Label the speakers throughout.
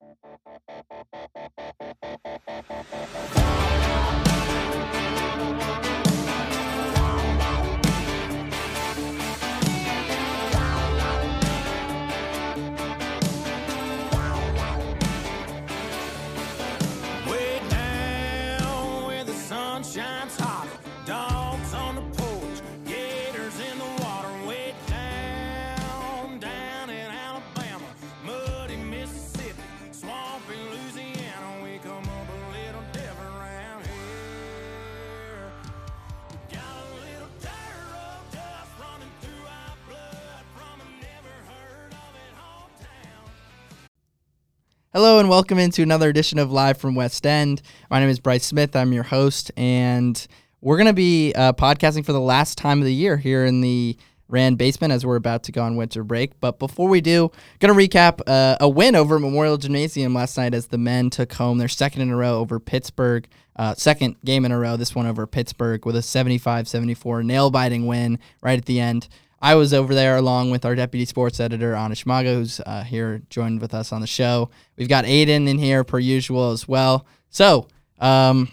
Speaker 1: Thank you.
Speaker 2: Hello and welcome into another edition of Live from West End. My name is Bryce Smith. I'm your host, and we're going to be uh, podcasting for the last time of the year here in the Rand basement as we're about to go on winter break. But before we do, going to recap uh, a win over Memorial Gymnasium last night as the men took home their second in a row over Pittsburgh, uh, second game in a row, this one over Pittsburgh with a 75 74 nail biting win right at the end. I was over there along with our deputy sports editor, Anish Mago, who's uh, here joined with us on the show. We've got Aiden in here per usual as well. So, um,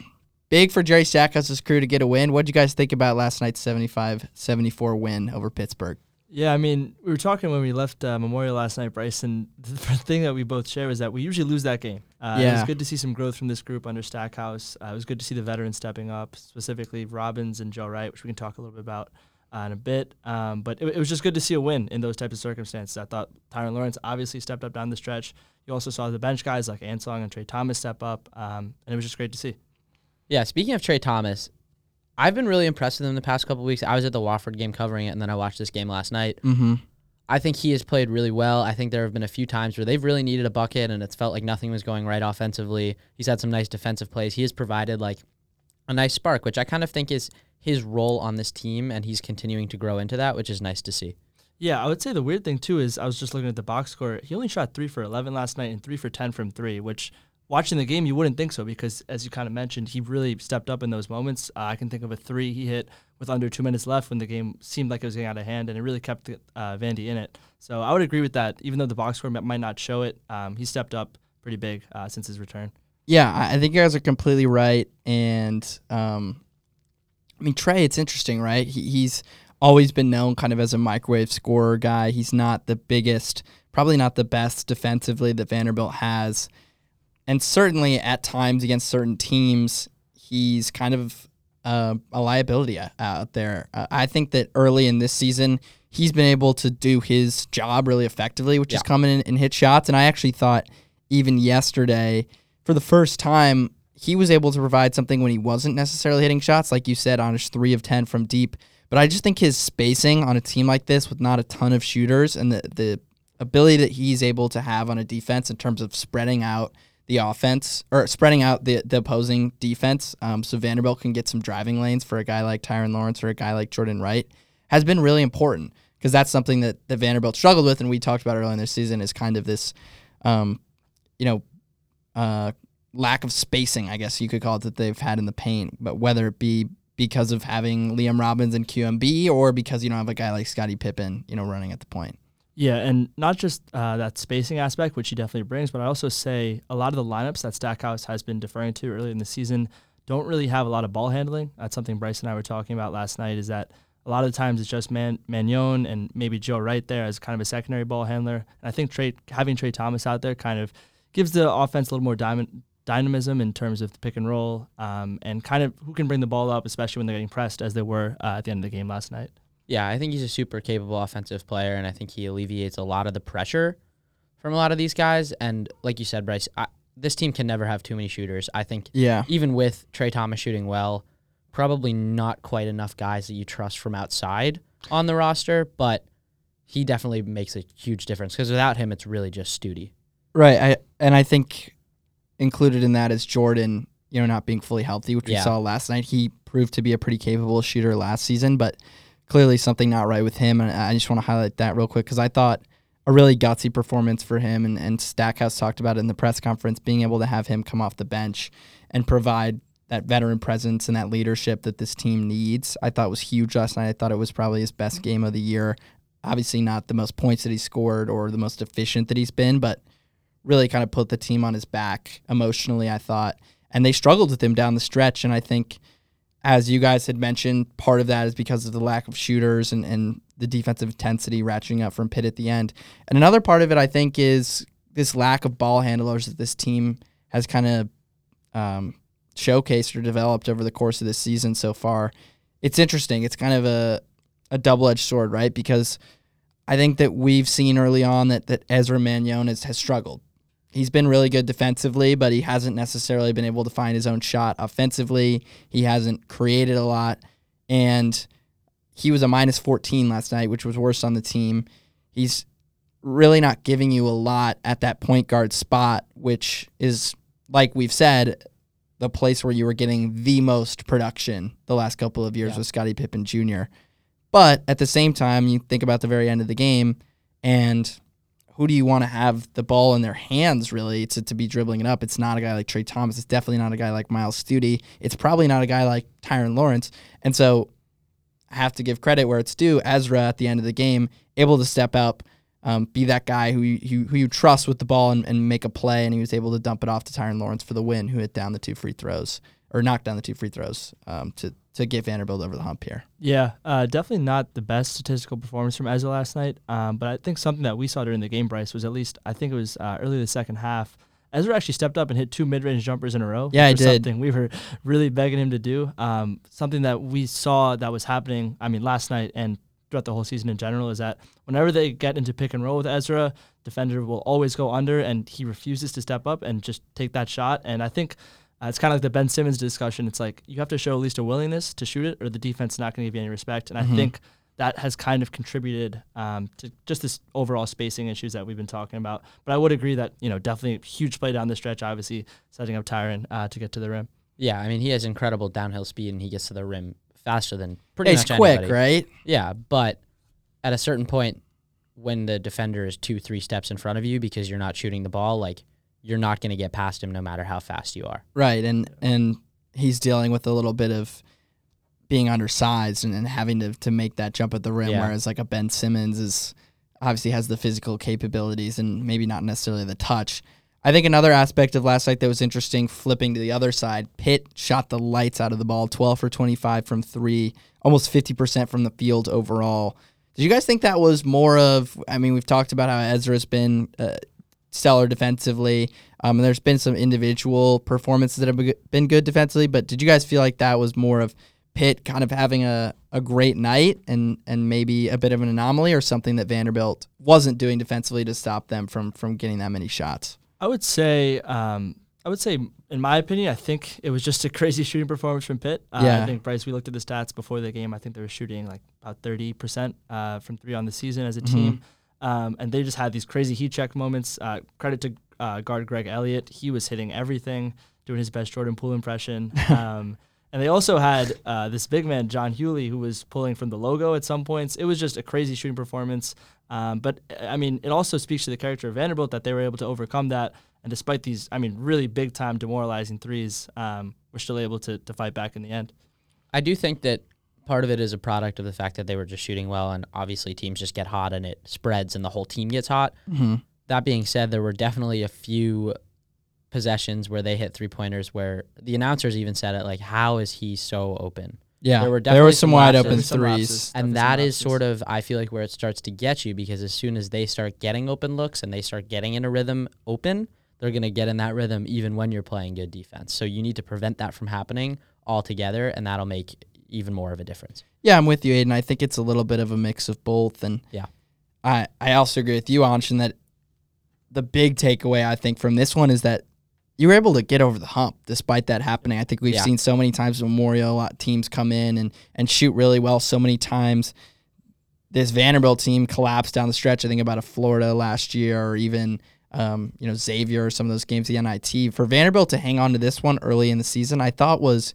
Speaker 2: big for Jerry Stackhouse's crew to get a win. What did you guys think about last night's 75 74 win over Pittsburgh?
Speaker 3: Yeah, I mean, we were talking when we left uh, Memorial last night, Bryce, and the thing that we both share is that we usually lose that game. Uh, It
Speaker 2: Yeah.
Speaker 3: was good to see some growth from this group under Stackhouse. Uh, it was good to see the veterans stepping up, specifically Robbins and Joe Wright, which we can talk a little bit about uh, in a bit. Um, but it, it was just good to see a win in those types of circumstances. I thought Tyrin Lawrence obviously stepped up down the stretch. You also saw the bench guys like Ansong and Trey Thomas step up, um, and it was just great to see.
Speaker 4: Yeah, speaking of Trey Thomas, I've been really impressed with him the past couple weeks. I was at the Wofford game covering it, and then I watched this game last night.
Speaker 2: Mm-hmm.
Speaker 4: I think he has played really well. I think there have been a few times where they've really needed a bucket, and it's felt like nothing was going right offensively. He's had some nice defensive plays. He has provided like a nice spark, which I kind of think is his role on this team, and he's continuing to grow into that, which is nice to see.
Speaker 3: Yeah, I would say the weird thing too is I was just looking at the box score. He only shot three for eleven last night and three for ten from three, which watching the game you wouldn't think so because as you kind of mentioned, he really stepped up in those moments. Uh, I can think of a three he hit with under two minutes left when the game seemed like it was getting out of hand, and it really kept uh, Vandy in it. So I would agree with that. Even though the box score might not show it, um, he stepped up pretty big uh, since his return.
Speaker 2: Yeah, I I think you guys are completely right. And um, I mean, Trey, it's interesting, right? He, he's always been known kind of as a microwave scorer guy. He's not the biggest, probably not the best defensively that Vanderbilt has. And certainly at times against certain teams, he's kind of uh, a liability out there. Uh, I think that early in this season, he's been able to do his job really effectively, which is
Speaker 4: Yeah.
Speaker 2: come in and hit shots. And I actually thought even yesterday, for the first time, he was able to provide something when he wasn't necessarily hitting shots, like you said, on his three of ten from deep. But I just think his spacing on a team like this with not a ton of shooters and the the ability that he's able to have on a defense in terms of spreading out the offense or spreading out the, the opposing defense um, so Vanderbilt can get some driving lanes for a guy like Tyrin Lawrence or a guy like Jordan Wright has been really important because that's something that, that Vanderbilt struggled with and we talked about earlier in this season is kind of this um, you know uh, lack of spacing I guess you could call it that they've had in the paint but whether it be because of having Liam Robbins and QMB or because you don't have a guy like Scotty Pippen you know running at the point
Speaker 3: Yeah, and not just uh, that spacing aspect, which he definitely brings, but I also say a lot of the lineups that Stackhouse has been deferring to early in the season don't really have a lot of ball handling. That's something Bryce and I were talking about last night. Is that a lot of the times it's just Man- Manjon and maybe Joe Wright there as kind of a secondary ball handler. And I think Trey, having Trey Thomas out there kind of gives the offense a little more diamond, dynamism in terms of the pick and roll um, and kind of who can bring the ball up, especially when they're getting pressed as they were uh, at the end of the game last night.
Speaker 4: Yeah, I think he's a super capable offensive player, and I think he alleviates a lot of the pressure from a lot of these guys. And like you said, Bryce, I, this team can never have too many shooters. I think
Speaker 2: yeah
Speaker 4: even with Trey Thomas shooting well, probably not quite enough guys that you trust from outside on the roster, but he definitely makes a huge difference because without him, it's really just Stute.
Speaker 2: Right. I and I think included in that is Jordan, you know, not being fully healthy, which we saw last night. He proved to be a pretty capable shooter last season, but clearly something not right with him. And I just want to highlight that real quick because I thought a really gutsy performance for him. And, and Stackhouse talked about it in the press conference, being able to have him come off the bench and provide that veteran presence and that leadership that this team needs. I thought was huge last night. I thought it was probably his best game of the year. Obviously, not the most points that he scored or the most efficient that he's been, but really kind of put the team on his back emotionally, I thought. And they struggled with him down the stretch. And I think, as you guys had mentioned, part of that is because of the lack of shooters and, and the defensive intensity ratcheting up from Pitt at the end. And another part of it, I think, is this lack of ball handlers that this team has kind of um, showcased or developed over the course of this season so far. It's interesting. It's kind of a, a double edged sword, right? Because I think that we've seen early on that, that Ezra Manjon has, has struggled. He's been really good defensively, but he hasn't necessarily been able to find his own shot offensively. He hasn't created a lot. And he was a minus 14 last night, which was worse on the team. He's really not giving you a lot at that point guard spot, which is, like we've said, the place where you were getting the most production the last couple of years
Speaker 4: Yeah.
Speaker 2: with Scotty Pippen Jr. But at the same time, you think about the very end of the game, and who do you want to have the ball in their hands really to, to be dribbling it up? It's not a guy like Trey Thomas. It's definitely not a guy like Myles Stute. It's probably not a guy like Tyrin Lawrence. And so I have to give credit where it's due. Ezra at the end of the game, able to step up, um, be that guy who you, who, you trust with the ball and, and make a play, and he was able to dump it off to Tyrin Lawrence for the win, who hit down the two free throws or knocked down the two free throws um, to to get Vanderbilt over the hump here.
Speaker 3: Yeah, uh, definitely not the best statistical performance from Ezra last night. Um, but I think something that we saw during the game, Bryce, was at least I think it was uh, early the second half. Ezra actually stepped up and hit two mid-range jumpers in a row.
Speaker 2: Yeah,
Speaker 3: was
Speaker 2: did.
Speaker 3: Something we were really begging him to do. Um, something that we saw that was happening. I mean, last night and throughout the whole season in general is that whenever they get into pick and roll with Ezra, defender will always go under, and he refuses to step up and just take that shot. And I think uh, it's kind of like the Ben Simmons discussion. It's like you have to show at least a willingness to shoot it, or the defense is not going to give you any respect. And I think that has kind of contributed um, to just this overall spacing issues that we've been talking about. But I would agree that you know definitely a huge play down the stretch, obviously setting up Tyrin uh, to get to the rim.
Speaker 4: Yeah, I mean he has incredible downhill speed and he gets to the rim faster than pretty
Speaker 2: He's
Speaker 4: much
Speaker 2: quick,
Speaker 4: anybody.
Speaker 2: right?
Speaker 4: Yeah, but at a certain point, when the defender is two, three steps in front of you because you're not shooting the ball, like you're not going to get past him no matter how fast you are.
Speaker 2: Right, and and he's dealing with a little bit of being undersized and, and having to, to make that jump at the rim,
Speaker 4: Yeah.
Speaker 2: whereas like a Ben Simmons is obviously has the physical capabilities and maybe not necessarily the touch. I think another aspect of last night that was interesting, flipping to the other side, Pitt shot the lights out of the ball, 12 for 25 from three, almost 50% from the field overall. Did you guys think that was more of? I mean, we've talked about how Ezra's been uh, stellar defensively. Um, and there's been some individual performances that have been good defensively, but did you guys feel like that was more of Pitt kind of having a, a great night and, and maybe a bit of an anomaly or something that Vanderbilt wasn't doing defensively to stop them from from getting that many shots?
Speaker 3: I would say, um, I would say, in my opinion, I think it was just a crazy shooting performance from Pitt. Uh,
Speaker 2: Yeah.
Speaker 3: I think Bryce, we looked at the stats before the game. I think they were shooting like about thirty percent uh, from three on the season as a team, um, and they just had these crazy heat check moments. Uh, credit to uh, guard Greg Elliott; he was hitting everything, doing his best Jordan Poole impression. Um, and they also had uh, this big man, John Hugley, who was pulling from the logo at some points. It was just a crazy shooting performance. Um, but I mean, it also speaks to the character of Vanderbilt that they were able to overcome that. And despite these, I mean, really big time demoralizing threes, um, we're still able to, to fight back in the end.
Speaker 4: I do think that part of it is a product of the fact that they were just shooting well, and obviously teams just get hot and it spreads and the whole team gets hot.
Speaker 2: Mm-hmm.
Speaker 4: That being said, there were definitely a few possessions where they hit three pointers where the announcers even said it like, "How is he so open?"
Speaker 2: Yeah,
Speaker 4: There were
Speaker 2: there were some
Speaker 4: some
Speaker 2: wide open threes.
Speaker 3: lapses.
Speaker 4: and
Speaker 3: Definitely
Speaker 4: that
Speaker 3: some
Speaker 4: is
Speaker 3: lapses.
Speaker 4: sort of I feel like where it starts to get you because as soon as they start getting open looks and they start getting in a rhythm open, they're going to get in that rhythm even when you're playing good defense. So you need to prevent that from happening altogether, and that'll make even more of a difference.
Speaker 2: Yeah, I'm with you, Aiden. I think it's a little bit of a mix of both, and
Speaker 4: Yeah.
Speaker 2: I I also agree with you, Anshin, that the big takeaway I think from this one is that you were able to get over the hump despite that happening. I think we've
Speaker 4: Yeah.
Speaker 2: seen so many times Memorial uh, teams come in and and shoot really well. So many times this Vanderbilt team collapsed down the stretch. I think about a Florida last year, or even um, you know Xavier, or some of those games the NIT. For Vanderbilt to hang on to this one early in the season, I thought was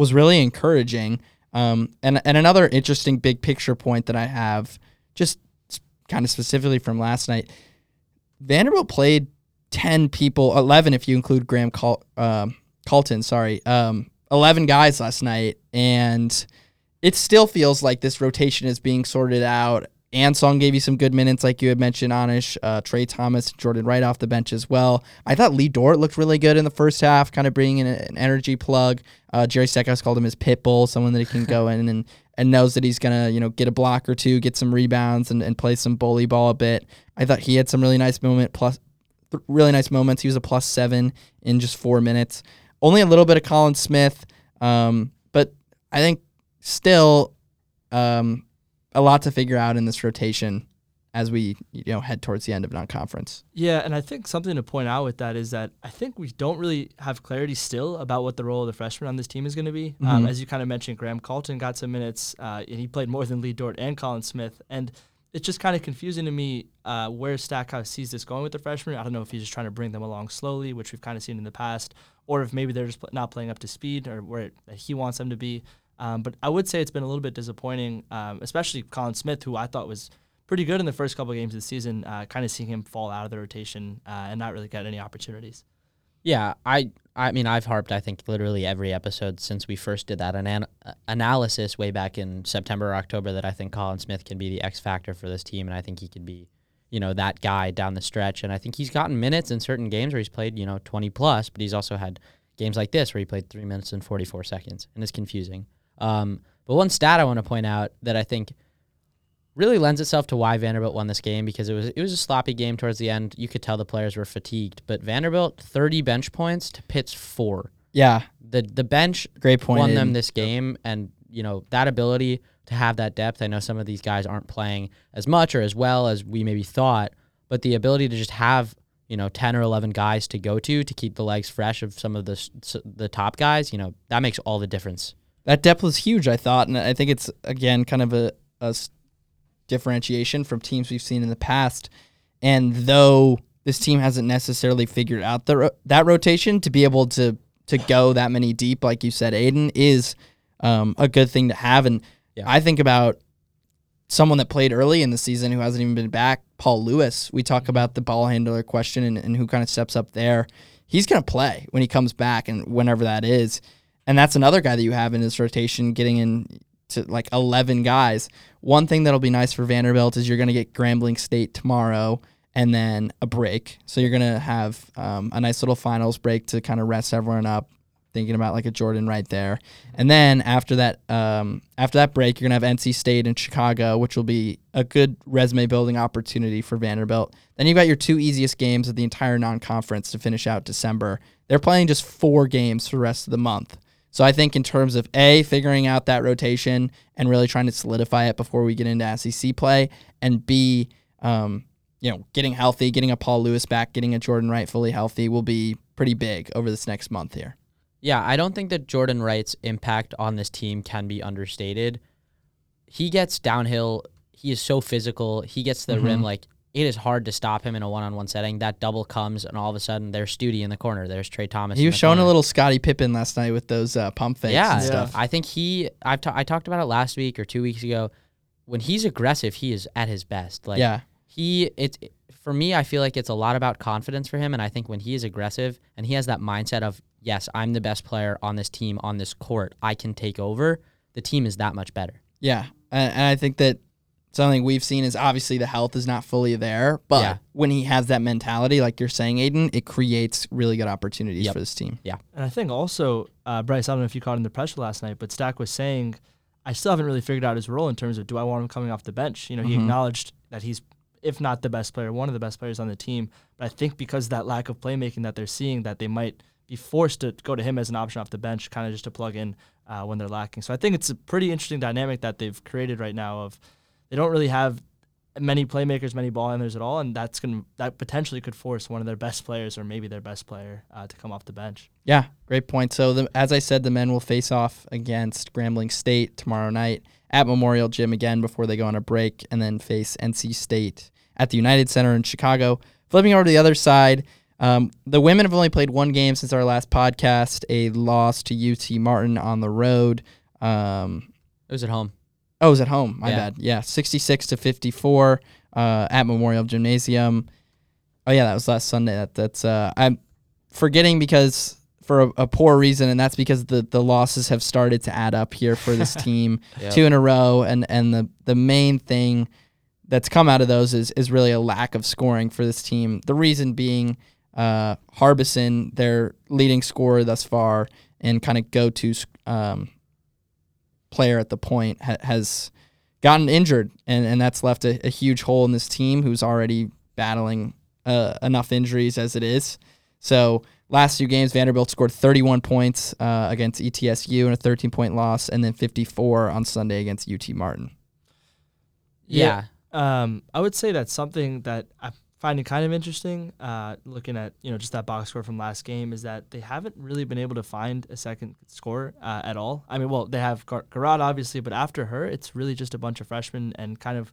Speaker 2: was really encouraging. Um, and and another interesting big picture point that I have, just kind of specifically from last night, Vanderbilt played ten people, eleven if you include Graham Col- um, Colton. Sorry, um, eleven guys last night, and it still feels like this rotation is being sorted out Ansong gave you some good minutes, like you had mentioned, Anish. Uh, Trey Thomas, Jordan Wright off the bench as well. I thought Lee Dort looked really good in the first half, kind of bringing in an energy plug. Uh, Jerry Stackhouse called him his pit bull, someone that he can go in and and knows that he's gonna you know get a block or two, get some rebounds, and, and play some bully ball a bit. I thought he had some really nice moment plus th- really nice moments. He was a plus seven in just four minutes. Only a little bit of Colin Smith, um, but I think still um, a lot to figure out in this rotation as we you know head towards the end of non-conference.
Speaker 3: Yeah, and I think something to point out with that is that I think we don't really have clarity still about what the role of the freshman on this team is going to be. Um,
Speaker 2: Mhm.
Speaker 3: as you kind of mentioned, Graham Carlton got some minutes, uh, and he played more than Lee Dort and Colin Smith, and it's just kind of confusing to me uh, where Stackhouse sees this going with the freshmen. I don't know if he's just trying to bring them along slowly, which we've kind of seen in the past, or if maybe they're just not playing up to speed or where it, he wants them to be. Um, but I would say it's been a little bit disappointing, um, especially Colin Smith, who I thought was pretty good in the first couple of games of the season. Uh, kind of seeing him fall out of the rotation uh, and not really get any opportunities.
Speaker 4: Yeah, I I mean I've harped I think literally every episode since we first did that anan- uh, analysis way back in September or October that I think Colin Smith can be the X factor for this team and I think he could be you know that guy down the stretch and I think he's gotten minutes in certain games where he's played you know 20 plus but he's also had games like this where he played 3 minutes and 44 seconds and it's confusing. Um, but one stat I want to point out that I think really lends itself to why Vanderbilt won this game because it was it was a sloppy game towards the end. You could tell the players were fatigued, but Vanderbilt 30 bench points to Pitt's 4.
Speaker 2: Yeah,
Speaker 4: The the bench
Speaker 2: great point.
Speaker 4: won them this game and you know that ability to have that depth. I know some of these guys aren't playing as much or as well as we maybe thought, but the ability to just have you know 10 or 11 guys to go to to keep the legs fresh of some of the the top guys, you know, that makes all the difference.
Speaker 2: That depth was huge. I thought, and I think it's again kind of a differentiation from teams we've seen in the past. And though this team hasn't necessarily figured out the ro- that rotation to be able to to go that many deep, like you said, Aiden is um, a good thing to have. And
Speaker 4: Yeah.
Speaker 2: I think about someone that played early in the season who hasn't even been back, Paul Lewis. We talk about the ball handler question and, and who kind of steps up there. He's going to play when he comes back and whenever that is. And that's another guy that you have in this rotation getting in to like 11 guys. One thing that'll be nice for Vanderbilt is you're going to get Grambling State tomorrow and then a break. So you're going to have um, a nice little finals break to kind of rest everyone up. Thinking about like a Jordan right there, and then after that, um, after that break, you're gonna have NC State and Chicago, which will be a good resume building opportunity for Vanderbilt. Then you've got your two easiest games of the entire non-conference to finish out December. They're playing just four games for the rest of the month. So I think in terms of a figuring out that rotation and really trying to solidify it before we get into SEC play, and b um, you know getting healthy, getting a Paul Lewis back, getting a Jordan Wright fully healthy will be pretty big over this next month here.
Speaker 4: Yeah, I don't think that Jordan Wright's impact on this team can be understated. He gets downhill. He is so physical. He gets to the rim
Speaker 2: Mhm.
Speaker 4: like it is hard to stop him in a one-on-one setting. That double comes, and all of a sudden there's Stute in the corner. There's Trey Thomas.
Speaker 2: He
Speaker 4: in
Speaker 2: was showing a little Scottie Pippen last night with those uh, pump fakes
Speaker 4: yeah,
Speaker 2: and stuff.
Speaker 4: I think he. I've I talked about it last week or two weeks ago. When he's aggressive, he is at his best. Like
Speaker 2: yeah,
Speaker 4: he it's for me i feel like it's a lot about confidence for him and i think when he is aggressive and he has that mindset of yes i'm the best player on this team on this court i can take over the team is that much better
Speaker 2: yeah, and, and I think that something we've seen is obviously the health is not fully there, but
Speaker 4: Yeah.
Speaker 2: when he has that mentality, like you're saying, Aiden, it creates really good opportunities
Speaker 4: Yep.
Speaker 2: for this team.
Speaker 3: Yeah, and I think also, uh, Bryce, I don't know if you caught in the pressure last night, but Stack was saying, I still haven't really figured out his role in terms of do I want him coming off the bench? You know, he
Speaker 2: Mhm.
Speaker 3: acknowledged that he's, if not the best player, one of the best players on the team. But I think because of that lack of playmaking that they're seeing, that they might be forced to go to him as an option off the bench, kind of just to plug in uh, when they're lacking. So I think it's a pretty interesting dynamic that they've created right now of they don't really have many playmakers, many ball handlers at all, and that's going to that potentially could force one of their best players or maybe their best player uh, to come off the bench.
Speaker 2: Yeah, great point. So, the, as I said, the men will face off against Grambling State tomorrow night at Memorial Gym again before they go on a break, and then face NC State at the United Center in Chicago. Flipping over to the other side, um, the women have only played one game since our last podcast, a loss to UT Martin on the road. Um,
Speaker 4: it was at home
Speaker 2: Oh, it was at home. My
Speaker 4: Yeah.
Speaker 2: bad. Yeah, 66 to 54 uh, at Memorial Gymnasium. Oh yeah, that was last Sunday. That that's uh, I'm forgetting because for a, a poor reason, and that's because the the losses have started to add up here for this team.
Speaker 4: Yep.
Speaker 2: Two in a row, and and the the main thing that's come out of those is is really a lack of scoring for this team. The reason being uh, Harbison, their leading scorer thus far and kind of go to um, player at the point, ha- has gotten injured, and, and that's left a, a huge hole in this team who's already battling uh, enough injuries as it is. So last two games, Vanderbilt scored 31 points uh, against ETSU in a 13 point loss, and then 54 on Sunday against UT Martin.
Speaker 4: Yeah.
Speaker 3: Um, I would say that's something that I find it kind of interesting. Uh, looking at you know just that box score from last game is that they haven't really been able to find a second score uh, at all. I mean, well, they have Gar- Garraud obviously, but after her, it's really just a bunch of freshmen and kind of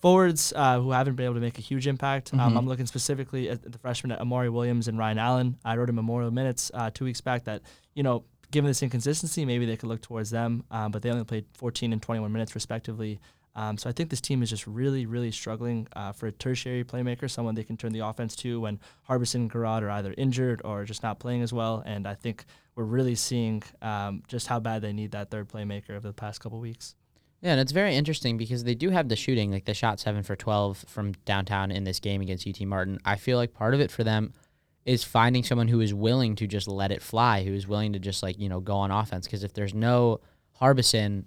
Speaker 3: forwards uh, who haven't been able to make a huge impact. Um,
Speaker 2: Mhm.
Speaker 3: I'm looking specifically at the freshmen at Amari Williams and Ryan Allen. I wrote in Memorial Minutes uh, two weeks back that you know. Given this inconsistency, maybe they could look towards them, um, but they only played 14 and 21 minutes respectively. Um, so I think this team is just really, really struggling uh, for a tertiary playmaker, someone they can turn the offense to when Harbison and Garraud are either injured or just not playing as well. And I think we're really seeing um, just how bad they need that third playmaker over the past couple weeks.
Speaker 4: Yeah, and it's very interesting because they do have the shooting. Like they shot seven for twelve from downtown in this game against UT Martin. I feel like part of it for them is finding someone who is willing to just let it fly, who is willing to just like you know go on offense. Because if there's no Harbison,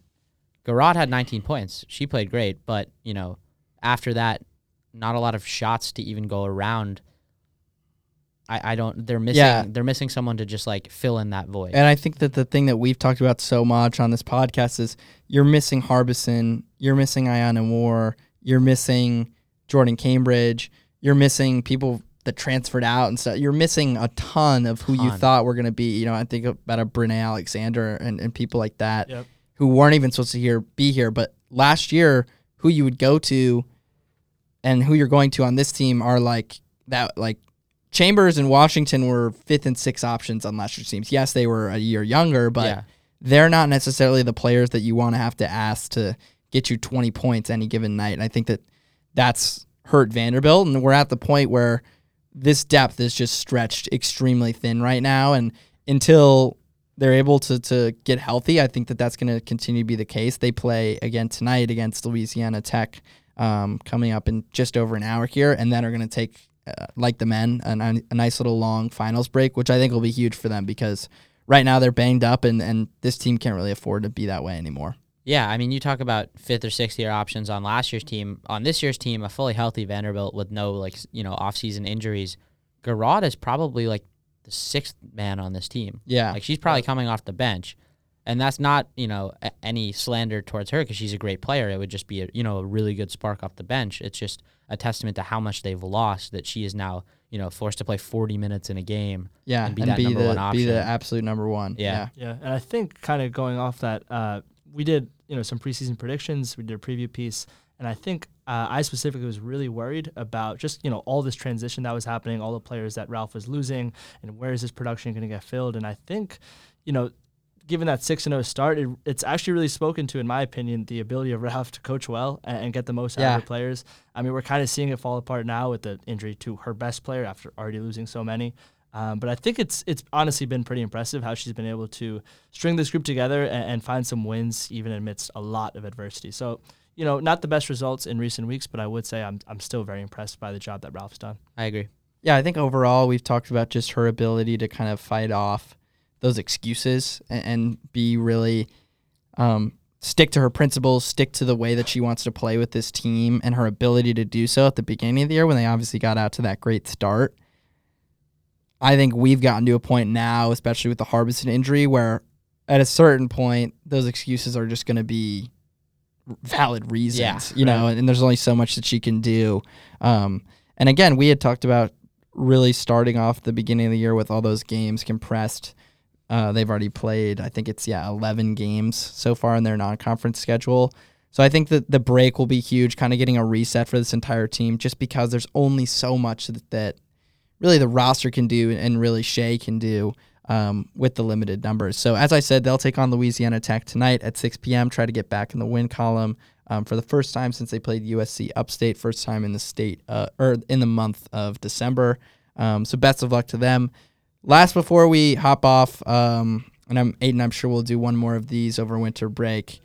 Speaker 4: Garraud had 19 points. She played great, but you know after that, not a lot of shots to even go around. I, I don't. They're missing.
Speaker 2: Yeah.
Speaker 4: They're missing someone to just like fill in that void.
Speaker 2: And I think that the thing that we've talked about so much on this podcast is you're missing Harbison, you're missing Iyana Moore, you're missing Jordyn Cambridge, you're missing people that transferred out and stuff. You're missing a ton of who you thought were going to be. You know, I think about a Brinae Alexander and, and people like that
Speaker 3: Yep.
Speaker 2: Who weren't even supposed to here be here. But last year, who you would go to and who you're going to on this team are like that, like Chambers and Washington were fifth and sixth options on last year's teams. Yes, they were a year younger, but
Speaker 4: yeah.
Speaker 2: they're not necessarily the players that you want to have to ask to get you 20 points any given night. And I think that that's hurt Vanderbilt. And we're at the point where this depth is just stretched extremely thin right now. And until they're able to, to get healthy, I think that that's going to continue to be the case. They play again tonight against Louisiana Tech um, coming up in just over an hour here, and then are going to take, uh, like the men, a, a nice little long finals break, which I think will be huge for them because right now they're banged up, and, and this team can't really afford to be that way anymore.
Speaker 4: Yeah, I mean, you talk about fifth or sixth year options on last year's team. On this year's team, a fully healthy Vanderbilt with no like you know off season injuries. Garraud is probably like the sixth man on this team.
Speaker 2: Yeah.
Speaker 4: Like she's probably coming off the bench, and that's not you know a- any slander towards her because she's a great player. It would just be a you know a really good spark off the bench. It's just a testament to how much they've lost that she is now you know forced to play 40 minutes in a game.
Speaker 2: Yeah,
Speaker 4: and be
Speaker 2: and
Speaker 4: that
Speaker 2: be
Speaker 4: number
Speaker 2: the
Speaker 4: one
Speaker 2: be the absolute number one.
Speaker 4: Yeah.
Speaker 3: Yeah, and I think kind of going off that, uh, we did you know some preseason predictions. We did a preview piece, and I think uh, I specifically was really worried about just you know all this transition that was happening, all the players that Ralph was losing, and where is this production going to get filled? And I think, you know. Given that six and zero start, it, it's actually really spoken to, in my opinion, the ability of Ralph to coach well and, and get the most out of the players. I mean, we're kind of seeing it fall apart now with the injury to her best player after already losing so many. Um, but I think it's it's honestly been pretty impressive how she's been able to string this group together and, and find some wins even amidst a lot of adversity. So, you know, not the best results in recent weeks, but I would say I'm I'm still very impressed by the job that Ralph's done.
Speaker 4: I agree.
Speaker 2: Yeah, I think overall we've talked about just her ability to kind of fight off those excuses and, and be really um, stick to her principles, stick to the way that she wants to play with this team, and her ability to do so at the beginning of the year when they obviously got out to that great start. I think we've gotten to a point now, especially with the Harbison injury, where at a certain point those excuses are just going to be valid reasons, you know, and, and there's only so much that she can do. Um, and again, we had talked about really starting off the beginning of the year with all those games compressed. Uh, they've already played, I think it's, yeah, 11 games so far in their non conference schedule. So I think that the break will be huge, kind of getting a reset for this entire team, just because there's only so much that, that really the roster can do and really Shea can do um, with the limited numbers. So as I said, they'll take on Louisiana Tech tonight at 6 p.m. Try to get back in the win column um, for the first time since they played USC Upstate, first time in the state uh, or in the month of December. Um, so best of luck to them. Last before we hop off, um, and I'm Aiden, I'm sure we'll do one more of these over winter break.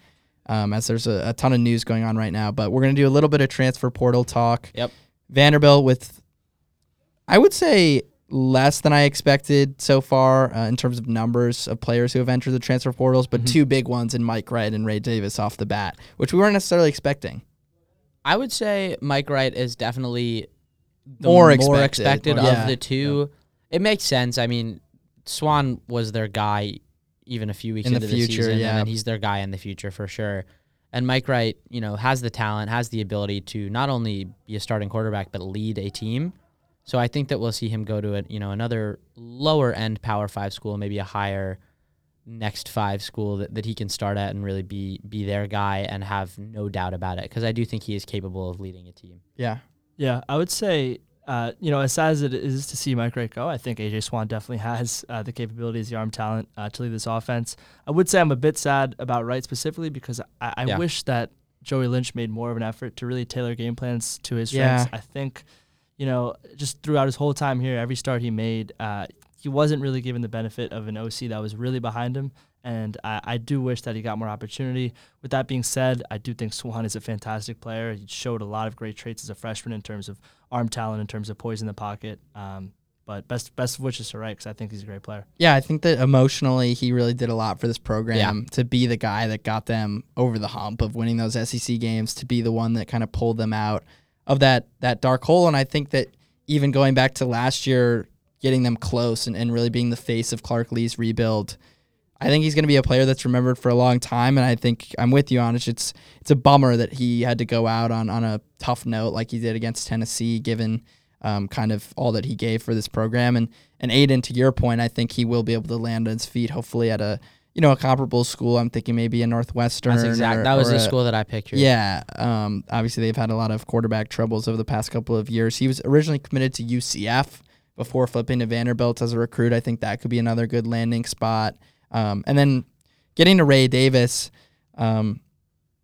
Speaker 2: um, as there's a, a ton of news going on right now. But we're going to do a little bit of transfer portal talk.
Speaker 4: Yep.
Speaker 2: Vanderbilt with, I would say, less than I expected so far uh, in terms of numbers of players who have entered the transfer portals, but two big ones in Mike Wright and Ray Davis off the bat, which we weren't necessarily expecting.
Speaker 4: I would say Mike Wright is definitely the
Speaker 2: More
Speaker 4: more,
Speaker 2: expected.
Speaker 4: expected,
Speaker 2: More- yeah.
Speaker 4: of the two. It makes sense. I mean, Swann was their guy even a few weeks
Speaker 2: In the
Speaker 4: into
Speaker 2: future,
Speaker 4: season,
Speaker 2: yeah.
Speaker 4: and he's their guy in the future for sure. And Mike Wright, you know, has the talent, has the ability to not only be a starting quarterback but lead a team. So I think that we'll see him go to a you know another lower end Power Five school, maybe a higher next five school that, that he can start at and really be be their guy and have no doubt about it because I do think he is capable of leading a team.
Speaker 2: Yeah.
Speaker 3: Yeah, I would say, uh, you know, as sad as it is to see Mike Wright go, I think AJ Swann definitely has uh, the capabilities, the arm talent uh, to lead this offense. I would say I'm a bit sad about Wright specifically because I, I
Speaker 4: Yeah.
Speaker 3: wish that Joey Lynch made more of an effort to really tailor game plans to his
Speaker 2: Yeah.
Speaker 3: strengths. I think, you know, just throughout his whole time here, every start he made, uh, he wasn't really given the benefit of an OC that was really behind him. And I, I do wish that he got more opportunity. With that being said, I do think Swann is a fantastic player. He showed a lot of great traits as a freshman in terms of arm talent, in terms of poise in the pocket. Um, but best best of wishes to Wright because I think he's a great player.
Speaker 2: Yeah, I think that emotionally he really did a lot for this program to be the guy that got them over the hump of winning those SEC games, to be the one that kind of pulled them out of that that dark hole. And I think that even going back to last year, getting them close and, and really being the face of Clark Lea's rebuild, I think he's going to be a player that's remembered for a long time. And I think I'm with you on it. It's it's a bummer that he had to go out on on a tough note like he did against Tennessee, given um, kind of all that he gave for this program. And and Aiden, to your point, I think he will be able to land on his feet, hopefully at a you know a comparable school. I'm thinking maybe a Northwestern.
Speaker 4: That's exact.
Speaker 2: or-
Speaker 4: that was the
Speaker 2: a-
Speaker 4: school that I pictured.
Speaker 2: Yeah. Um, obviously, they've had a lot of quarterback troubles over the past couple of years. He was originally committed to UCF before flipping to Vanderbilt as a recruit. I think that could be another good landing spot. Um, and then getting to Ray Davis, um,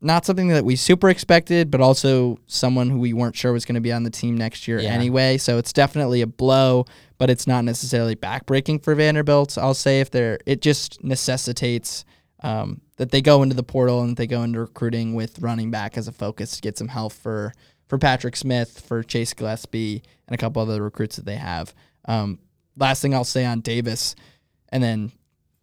Speaker 2: not something that we super expected, but also someone who we weren't sure was going to be on the team next year
Speaker 4: Yeah.
Speaker 2: anyway. So it's definitely a blow, but it's not necessarily backbreaking for Vanderbilt. I'll say if they're, it just necessitates um, that they go into the portal and they go into recruiting with running back as a focus to get some help for for Patrick Smith, for Chase Gillespie, and a couple other recruits that they have. Um, last thing I'll say on Davis, and then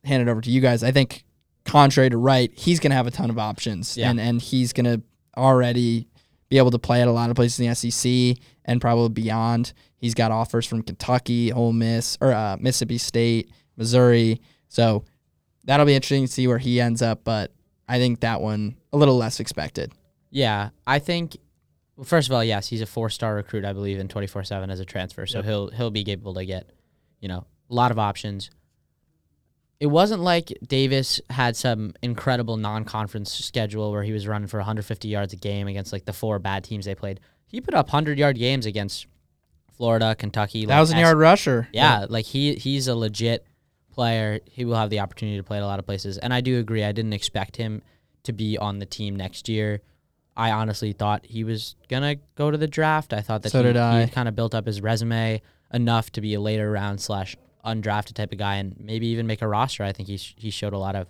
Speaker 2: hand it over to you guys. I think contrary to Wright, he's going to have a ton of options,
Speaker 4: Yeah.
Speaker 2: and and he's going to already be able to play at a lot of places in the SEC and probably beyond. He's got offers from Kentucky, Ole Miss, or uh, Mississippi State, Missouri. So that'll be interesting to see where he ends up. But I think that one a little less expected.
Speaker 4: Yeah, I think. Well, first of all, yes, he's a four-star recruit, I believe, in twenty four seven as a transfer. So
Speaker 3: Yep.
Speaker 4: he'll he'll be able to get, you know, a lot of options. It wasn't like Davis had some incredible non-conference schedule where he was running for 150 yards a game against like the four bad teams they played. He put up 100-yard games against Florida, Kentucky, like,
Speaker 2: thousand-yard rusher.
Speaker 4: yeah, like he he's a legit player. He will have the opportunity to play at a lot of places. And I do agree. I didn't expect him to be on the team next year. I honestly thought he was gonna go to the draft. I thought that
Speaker 2: So
Speaker 4: he, he kind of built up his resume enough to be a later round slash undrafted type of guy and maybe even make a roster. I think he sh- he showed a lot of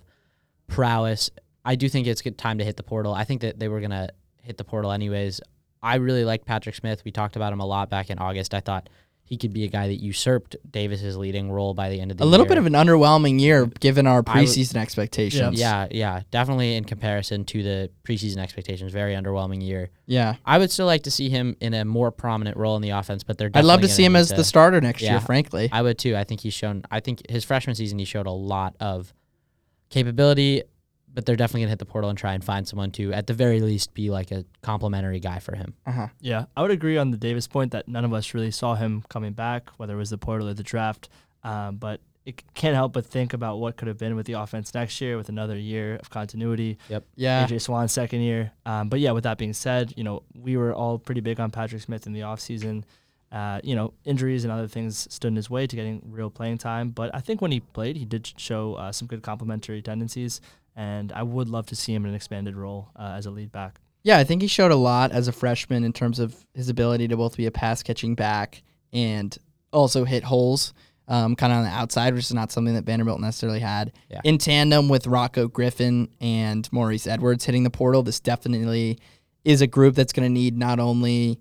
Speaker 4: prowess. I do think it's good time to hit the portal. I think that they were gonna hit the portal anyways. I really like Patrick Smith. We talked about him a lot back in August. I thought he could be a guy that usurped Davis's leading role by the end of the
Speaker 2: A
Speaker 4: year.
Speaker 2: A little bit of an underwhelming year mm-hmm. given our preseason expectations.
Speaker 4: yeah, yeah, definitely in comparison to the preseason expectations, very underwhelming year.
Speaker 2: yeah.
Speaker 4: I would still like to see him in a more prominent role in the offense, but they're.
Speaker 2: I'd love to see him as
Speaker 4: to-
Speaker 2: the starter next
Speaker 4: Yeah.
Speaker 2: year. Frankly,
Speaker 4: I would too. I think he's shown. I think his freshman season he showed a lot of capability, but they're definitely gonna hit the portal and try and find someone to, at the very least, be like a complimentary guy for him.
Speaker 2: uh-huh.
Speaker 3: Yeah, I would agree on the Davis point that none of us really saw him coming back, whether it was the portal or the draft. Um, but it can't help but think about what could have been with the offense next year with another year of continuity. Yep.
Speaker 2: Yeah.
Speaker 3: AJ Swann's second year. Um, but yeah, with that being said, you know, we were all pretty big on Patrick Smith in the offseason. Uh, you know, injuries and other things stood in his way to getting real playing time. But I think when he played, he did show uh, some good complementary tendencies. And I would love to see him in an expanded role uh, as a lead back.
Speaker 2: Yeah, I think he showed a lot as a freshman in terms of his ability to both be a pass catching back and also hit holes. um, kind of on the outside, which is not something that Vanderbilt necessarily had.
Speaker 4: Yeah.
Speaker 2: In tandem with Rocko Griffin and Maurice Edwards hitting the portal, this definitely is a group that's going to need not only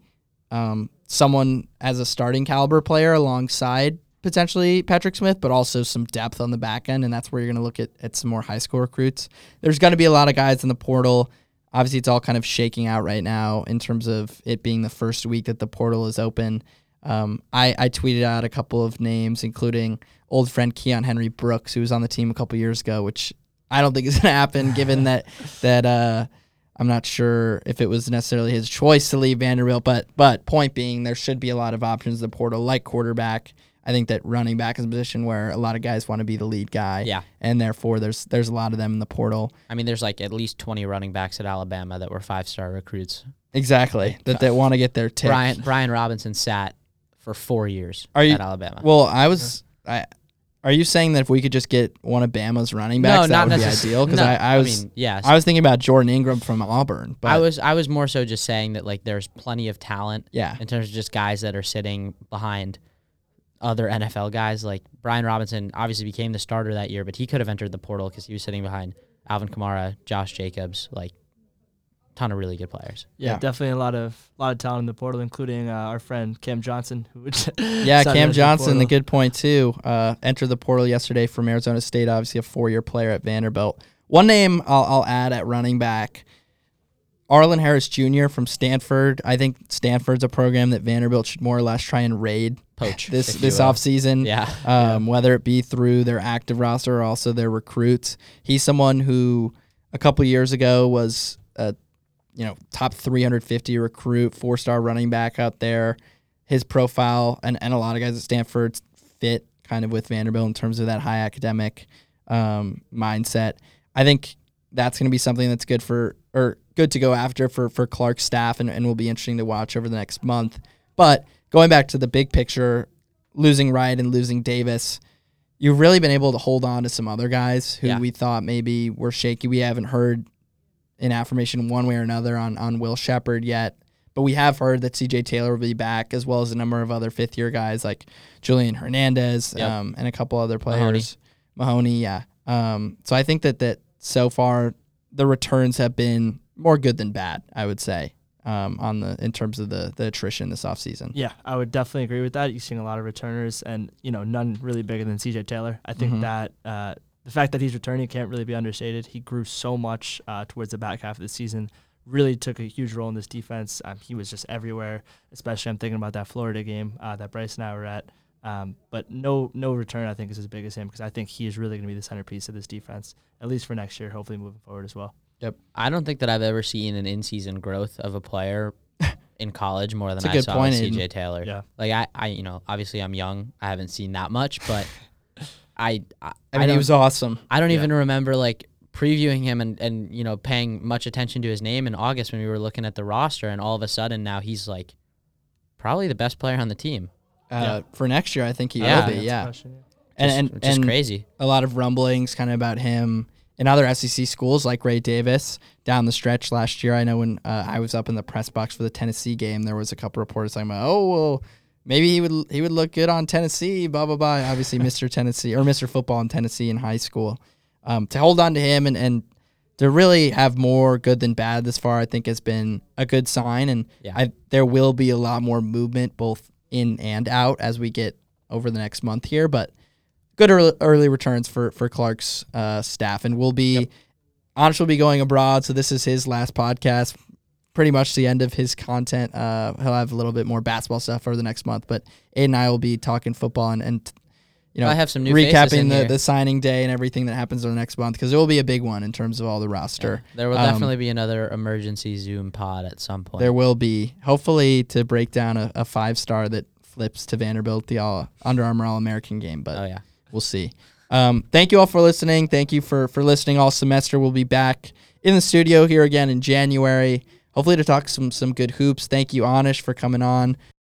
Speaker 2: um, someone as a starting caliber player alongside potentially Patrick Smith, but also some depth on the back end. And that's where you're going to look at, at some more high school recruits. There's going to be a lot of guys in the portal. Obviously, it's all kind of shaking out right now in terms of it being the first week that the portal is open. Um, I, I tweeted out a couple of names, including old friend Keon Henry Brooks, who was on the team a couple years ago, which I don't think is going to happen given that that uh, I'm not sure if it was necessarily his choice to leave Vanderbilt. But but point being, there should be a lot of options in the portal, like quarterback. I think that running back is a position where a lot of guys want to be the lead guy.
Speaker 4: Yeah.
Speaker 2: and therefore there's there's a lot of them in the portal.
Speaker 4: I mean, there's like at least 20 running backs at Alabama that were five star recruits.
Speaker 2: Exactly that uh, that want to get their.
Speaker 4: Brian Brian Robinson sat for four years
Speaker 2: Are you-
Speaker 4: at Alabama.
Speaker 2: Well, I was. I, are you saying that if we could just get one of Bama's running backs, that would be ideal? Because
Speaker 4: no,
Speaker 2: I, I was
Speaker 4: mean, yes.
Speaker 2: I was thinking about Jordan Ingram from Auburn, but
Speaker 4: I was I was more so just saying that like there's plenty of talent
Speaker 2: yeah,
Speaker 4: in terms of just guys that are sitting behind other NFL guys. Like Brian Robinson obviously became the starter that year, but he could have entered the portal because he was sitting behind Alvin Kamara, Josh Jacobs, like ton of really good players.
Speaker 3: Yeah,
Speaker 2: Yeah.
Speaker 3: definitely a lot of lot of talent in the portal, including uh, our friend Cam Johnson, who would
Speaker 2: yeah. Cam Johnson, the
Speaker 3: portal.
Speaker 2: good point too. Uh, entered the portal yesterday from Arizona State. Obviously, a four-year player at Vanderbilt. One name I'll, I'll add at running back. Arlen Harris Jr. from Stanford. I think Stanford's a program that Vanderbilt should more or less try and raid
Speaker 4: Poach
Speaker 2: this this offseason.
Speaker 4: Yeah.
Speaker 2: um, whether it be through their active roster or also their recruits. He's someone who a couple years ago was a you know top 350 recruit, four star running back out there. His profile and, and a lot of guys at Stanford fit kind of with Vanderbilt in terms of that high academic um, mindset. I think that's going to be something that's good for or good to go after for for Clark's staff and, and will be interesting to watch over the next month. But going back to the big picture, losing Wright and losing Davis, you've really been able to hold on to some other guys who
Speaker 4: Yeah.
Speaker 2: we thought maybe were shaky. We haven't heard an affirmation one way or another on on Will Shepard yet. But we have heard that CJ Taylor will be back, as well as a number of other fifth year guys like Julian Hernandez
Speaker 4: Yep.
Speaker 2: um, and a couple other
Speaker 4: Mahoney.
Speaker 2: players. Mahoney, yeah. Um, so I think that that so far the returns have been more good than bad. I would say um, on the in terms of the the attrition this offseason.
Speaker 3: Yeah, I would definitely agree with that. You're seeing a lot of returners, and you know, none really bigger than C.J. Taylor. I think
Speaker 2: Mhm.
Speaker 3: that uh, the fact that he's returning can't really be understated. He grew so much uh, towards the back half of the season. Really took a huge role in this defense. Um, he was just everywhere. Especially, I'm thinking about that Florida game uh, that Bryce and I were at. Um, but no, no return. I think is as big as him because I think he is really going to be the centerpiece of this defense, at least for next year. Hopefully, moving forward as well.
Speaker 4: I don't think that I've ever seen an in-season growth of a player in college more than
Speaker 2: That's a
Speaker 4: I
Speaker 2: good
Speaker 4: saw
Speaker 2: point,
Speaker 4: with
Speaker 2: Aiden.
Speaker 4: CJ Taylor.
Speaker 3: Yeah.
Speaker 4: Like I, I, you know, obviously I'm young. I haven't seen that much, but I, I,
Speaker 2: I mean, he was awesome.
Speaker 4: I don't
Speaker 3: Yeah.
Speaker 4: even remember like previewing him and, and you know paying much attention to his name in August when we were looking at the roster, and all of a sudden now he's like probably the best player on the team,
Speaker 2: Uh, For next year, I think he
Speaker 4: Yeah.
Speaker 2: will be. Yeah,
Speaker 3: question, yeah.
Speaker 2: and
Speaker 4: Just-
Speaker 2: and,
Speaker 4: which is
Speaker 2: and
Speaker 4: crazy.
Speaker 2: a lot of rumblings kind of about him in other SEC schools like Ray Davis down the stretch last year. I know when uh, I was up in the press box for the Tennessee game, there was a couple reporters talking about, oh well, maybe he would he would look good on Tennessee. Blah blah blah. Obviously, Mr. Tennessee or Mr. Football in Tennessee in high school. Um, to hold on to him and and to really have more good than bad this far, I think has been a good sign. And
Speaker 4: Yeah.
Speaker 2: I, there will be a lot more movement both in and out as we get over the next month here. But good early, early returns for for Clark's uh, staff, and we'll be Anish will be going abroad, so this is his last podcast. Pretty much the end of his content. Uh, he'll have a little bit more basketball stuff for the next month, but Aiden and I will be talking football and, and you know
Speaker 4: I have some new faces
Speaker 2: recapping
Speaker 4: in
Speaker 2: the,
Speaker 4: here.
Speaker 2: the signing day and everything that happens over the next month because it will be a big one in terms of all the roster.
Speaker 4: There will
Speaker 2: Um,
Speaker 4: definitely be another emergency Zoom pod at some point.
Speaker 2: There will be hopefully to break down a, a five star that flips to Vanderbilt the all Under Armour All American game, but
Speaker 4: oh yeah.
Speaker 2: We'll see. Um, thank you all for listening. Thank you for for listening all semester. We'll be back in the studio here again in January. Hopefully to talk some some good hoops. Thank you, Anish, for coming on.